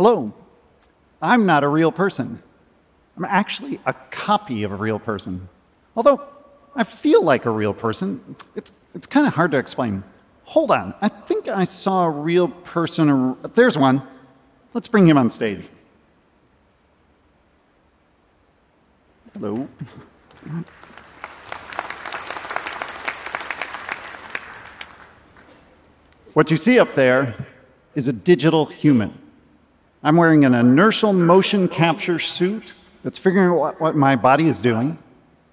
Hello. I'm not a real person. I'm actually a copy of a real person. Although I feel like a real person, it's, it's kind of hard to explain. Hold on. I think I saw a real person. There's one. Let's bring him on stage. Hello. What you see up there is a digital human. I'm wearing an inertial motion capture suit that's figuring out what, what my body is doing.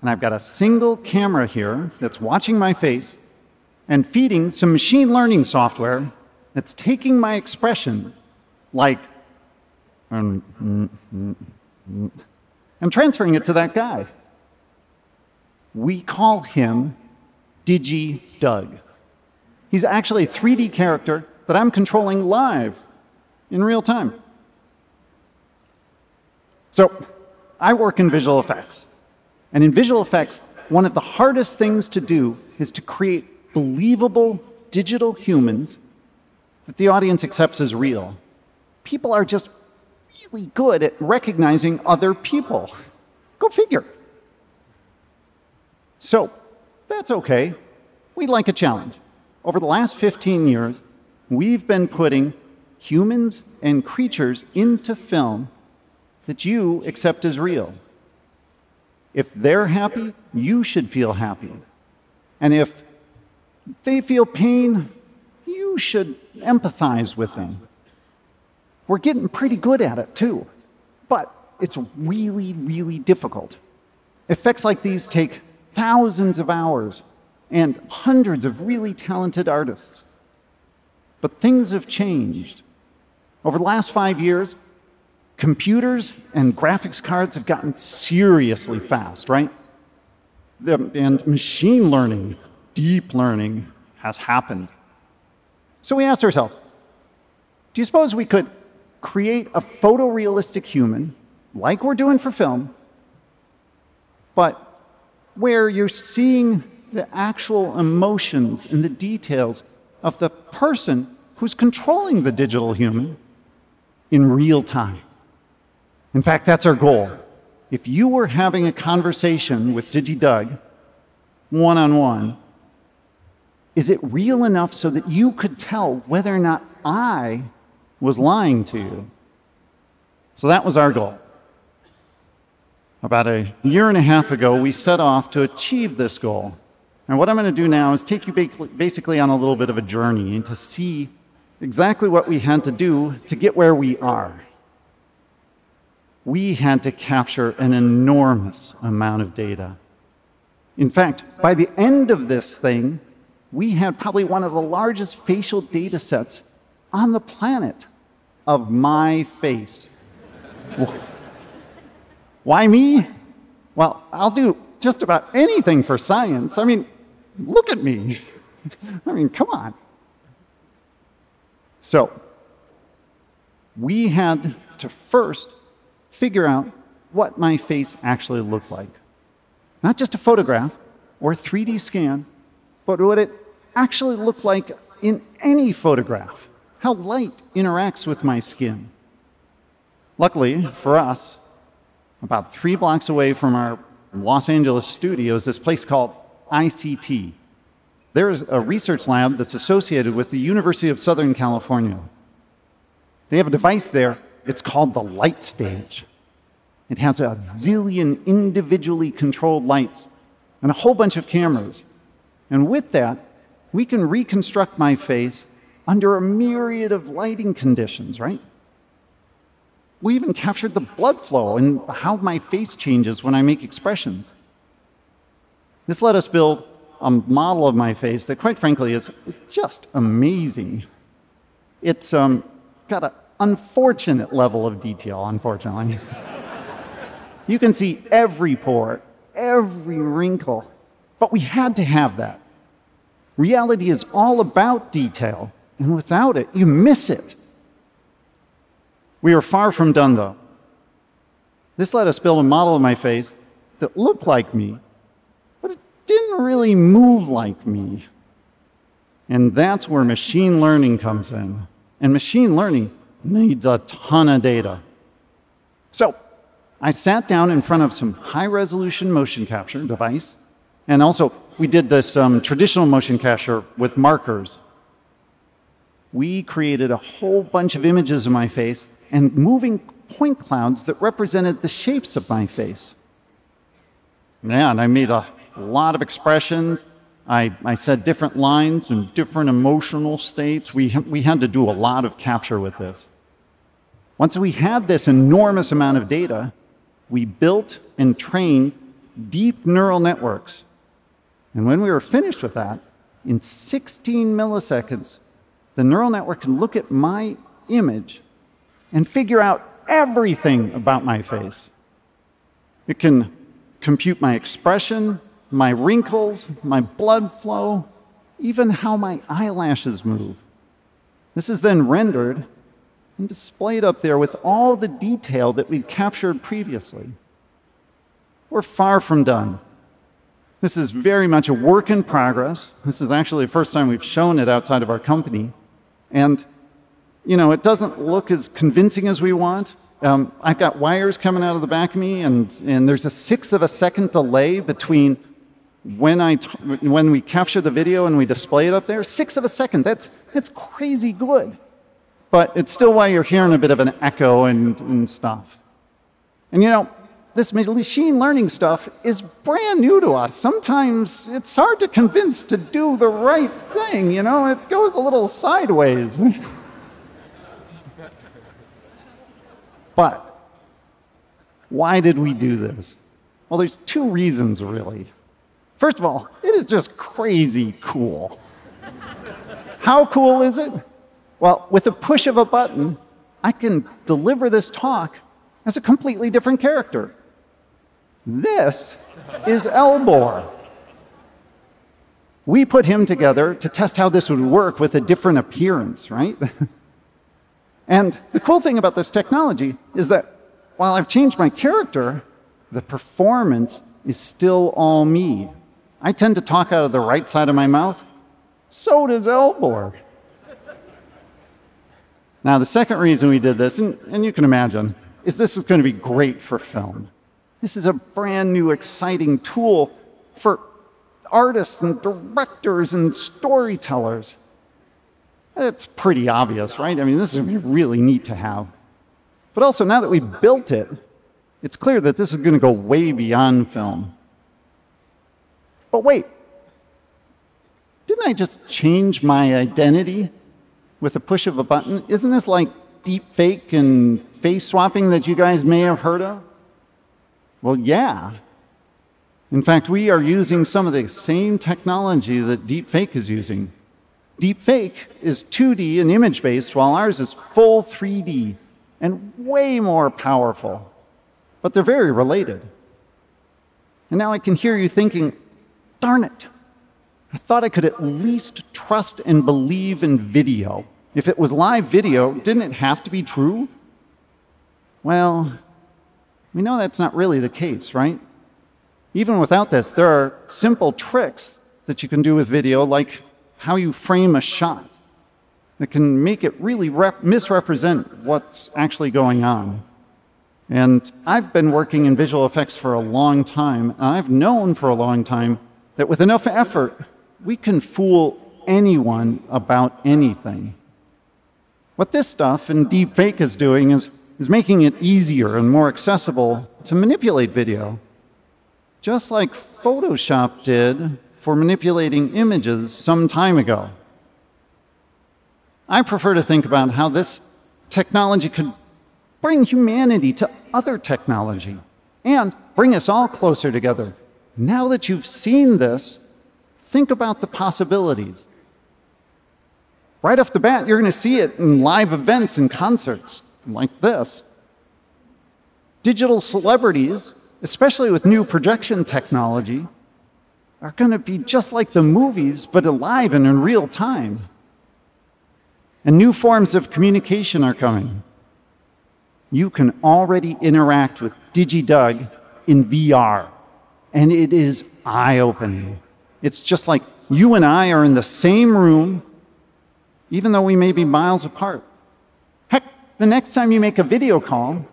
And I've got a single camera here that's watching my face and feeding some machine learning software that's taking my expressions, like, um, mm, mm, mm, and transferring it to that guy. We call him Digi Doug. He's actually a 3D character that I'm controlling live in real time. So, I work in visual effects. And in visual effects, one of the hardest things to do is to create believable digital humans that the audience accepts as real. People are just really good at recognizing other people. Go figure. So, that's okay. We like a challenge. Over the last 15 years, we've been putting humans and creatures into film that you accept as real. If they're happy, you should feel happy. And if they feel pain, you should empathize with them. We're getting pretty good at it too, but it's really, really difficult. Effects like these take thousands of hours and hundreds of really talented artists. But things have changed. Over the last five years, computers and graphics cards have gotten seriously fast, right? and machine learning, deep learning, has happened. So we asked ourselves do you suppose we could create a photorealistic human, like we're doing for film, but where you're seeing the actual emotions and the details of the person who's controlling the digital human in real time? In fact, that's our goal. If you were having a conversation with DigiDoug, one on one, is it real enough so that you could tell whether or not I was lying to you? So that was our goal. About a year and a half ago, we set off to achieve this goal. And what I'm going to do now is take you basically on a little bit of a journey to see exactly what we had to do to get where we are we had to capture an enormous amount of data. In fact, by the end of this thing, we had probably one of the largest facial data sets on the planet of my face. Why me? Well, I'll do just about anything for science. I mean, look at me. I mean, come on. So, we had to first figure out what my face actually looked like. Not just a photograph or a 3D scan, but what it actually looked like in any photograph, how light interacts with my skin. Luckily for us, about three blocks away from our Los Angeles studios, this place called ICT. There's a research lab that's associated with the University of Southern California. They have a device there it's called the light stage. It has a zillion individually controlled lights and a whole bunch of cameras. And with that, we can reconstruct my face under a myriad of lighting conditions, right? We even captured the blood flow and how my face changes when I make expressions. This let us build a model of my face that, quite frankly, is, is just amazing. It's um, got a unfortunate level of detail, unfortunately. you can see every pore, every wrinkle, but we had to have that. Reality is all about detail, and without it, you miss it. We are far from done, though. This let us build a model of my face that looked like me, but it didn't really move like me. And that's where machine learning comes in. And machine learning needs a ton of data. So I sat down in front of some high resolution motion capture device, and also we did this um, traditional motion capture with markers. We created a whole bunch of images of my face and moving point clouds that represented the shapes of my face. Man, I made a lot of expressions. I, I said different lines and different emotional states. We, we had to do a lot of capture with this. Once we had this enormous amount of data, we built and trained deep neural networks. And when we were finished with that, in 16 milliseconds, the neural network can look at my image and figure out everything about my face. It can compute my expression, my wrinkles, my blood flow, even how my eyelashes move. This is then rendered and displayed up there with all the detail that we'd captured previously. We're far from done. This is very much a work in progress. This is actually the first time we've shown it outside of our company. And, you know, it doesn't look as convincing as we want. Um, I've got wires coming out of the back of me, and, and there's a sixth of a second delay between when, I t- when we capture the video and we display it up there. Sixth of a second. That's, that's crazy good. But it's still why you're hearing a bit of an echo and, and stuff. And you know, this machine learning stuff is brand new to us. Sometimes it's hard to convince to do the right thing, you know, it goes a little sideways. but why did we do this? Well, there's two reasons, really. First of all, it is just crazy cool. How cool is it? Well, with a push of a button, I can deliver this talk as a completely different character. This is Elbor. We put him together to test how this would work with a different appearance, right? and the cool thing about this technology is that while I've changed my character, the performance is still all me. I tend to talk out of the right side of my mouth. So does Elbor. Now, the second reason we did this, and, and you can imagine, is this is going to be great for film. This is a brand new, exciting tool for artists and directors and storytellers. It's pretty obvious, right? I mean, this is going to be really neat to have. But also, now that we've built it, it's clear that this is going to go way beyond film. But wait, didn't I just change my identity with a push of a button. Isn't this like deep fake and face swapping that you guys may have heard of? Well, yeah. In fact, we are using some of the same technology that deepfake is using. Deepfake is 2D and image based, while ours is full 3D and way more powerful. But they're very related. And now I can hear you thinking, darn it, I thought I could at least trust and believe in video. If it was live video, didn't it have to be true? Well, we know that's not really the case, right? Even without this, there are simple tricks that you can do with video, like how you frame a shot, that can make it really rep- misrepresent what's actually going on. And I've been working in visual effects for a long time, and I've known for a long time that with enough effort, we can fool anyone about anything. What this stuff and deepfake is doing is, is making it easier and more accessible to manipulate video, just like Photoshop did for manipulating images some time ago. I prefer to think about how this technology could bring humanity to other technology and bring us all closer together. Now that you've seen this, Think about the possibilities. Right off the bat, you're going to see it in live events and concerts like this. Digital celebrities, especially with new projection technology, are going to be just like the movies, but alive and in real time. And new forms of communication are coming. You can already interact with DigiDoug in VR, and it is eye opening. It's just like you and I are in the same room, even though we may be miles apart. Heck, the next time you make a video call,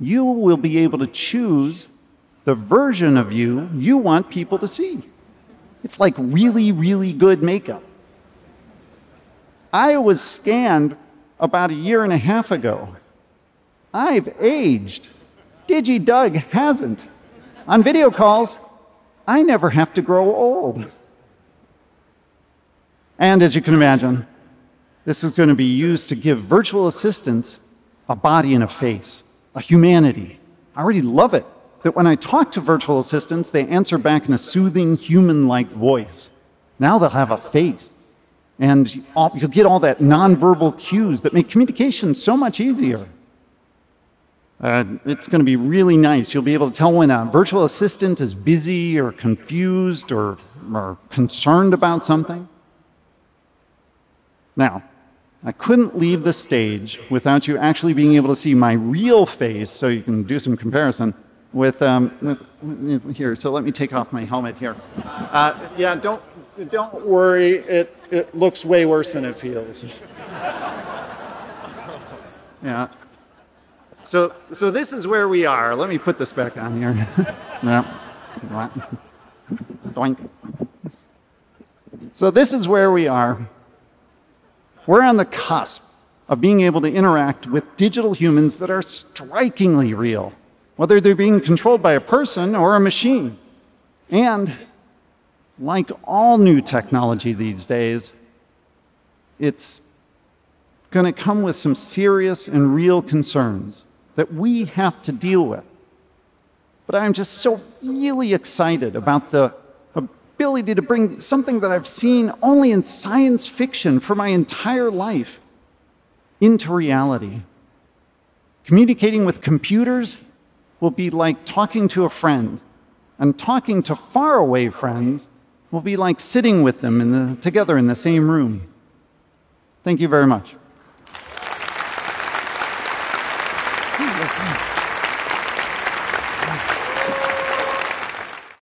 you will be able to choose the version of you you want people to see. It's like really, really good makeup. I was scanned about a year and a half ago. I've aged. Digi Doug hasn't. On video calls, I never have to grow old. And as you can imagine, this is going to be used to give virtual assistants a body and a face, a humanity. I already love it that when I talk to virtual assistants, they answer back in a soothing, human like voice. Now they'll have a face. And you'll get all that nonverbal cues that make communication so much easier. Uh, it's going to be really nice. You'll be able to tell when a virtual assistant is busy or confused or, or concerned about something. Now, I couldn't leave the stage without you actually being able to see my real face so you can do some comparison with, um, with here. So let me take off my helmet here. Uh, yeah, don't, don't worry. It, it looks way worse than it feels. yeah. So, so this is where we are. Let me put this back on here. Doink. So this is where we are. We're on the cusp of being able to interact with digital humans that are strikingly real, whether they're being controlled by a person or a machine. And like all new technology these days, it's going to come with some serious and real concerns that we have to deal with. But I'm just so really excited about the ability to bring something that I've seen only in science fiction for my entire life into reality. Communicating with computers will be like talking to a friend, and talking to faraway friends will be like sitting with them in the, together in the same room. Thank you very much.